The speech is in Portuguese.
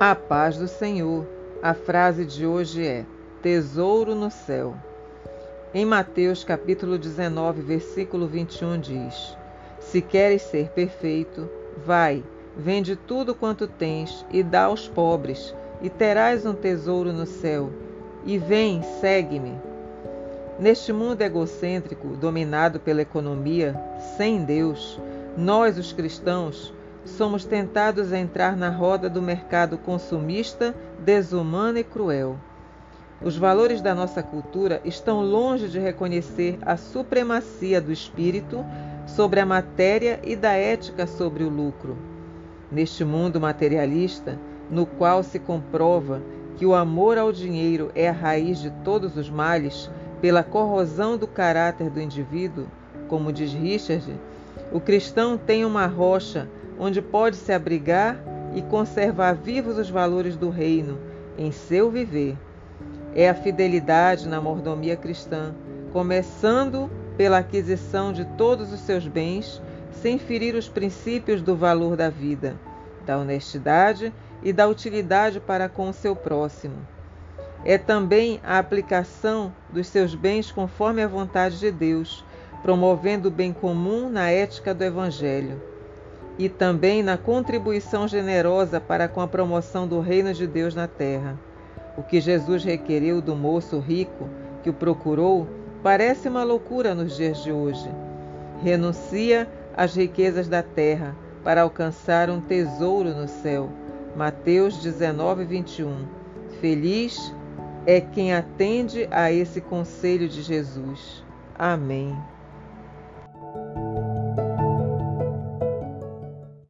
A paz do Senhor. A frase de hoje é: Tesouro no céu. Em Mateus capítulo 19, versículo 21 diz: Se queres ser perfeito, vai, vende tudo quanto tens e dá aos pobres, e terás um tesouro no céu. E vem, segue-me. Neste mundo egocêntrico, dominado pela economia, sem Deus, nós, os cristãos, somos tentados a entrar na roda do mercado consumista, desumano e cruel. Os valores da nossa cultura estão longe de reconhecer a supremacia do espírito sobre a matéria e da ética sobre o lucro. Neste mundo materialista, no qual se comprova que o amor ao dinheiro é a raiz de todos os males, pela corrosão do caráter do indivíduo, como diz Richard, o cristão tem uma rocha onde pode se abrigar e conservar vivos os valores do reino em seu viver. É a fidelidade na mordomia cristã, começando pela aquisição de todos os seus bens, sem ferir os princípios do valor da vida, da honestidade e da utilidade para com o seu próximo. É também a aplicação dos seus bens conforme a vontade de Deus, promovendo o bem comum na ética do Evangelho e também na contribuição generosa para com a promoção do reino de Deus na terra. O que Jesus requeriu do moço rico que o procurou parece uma loucura nos dias de hoje. Renuncia às riquezas da terra para alcançar um tesouro no céu. Mateus 19, 21. Feliz é quem atende a esse conselho de Jesus. Amém.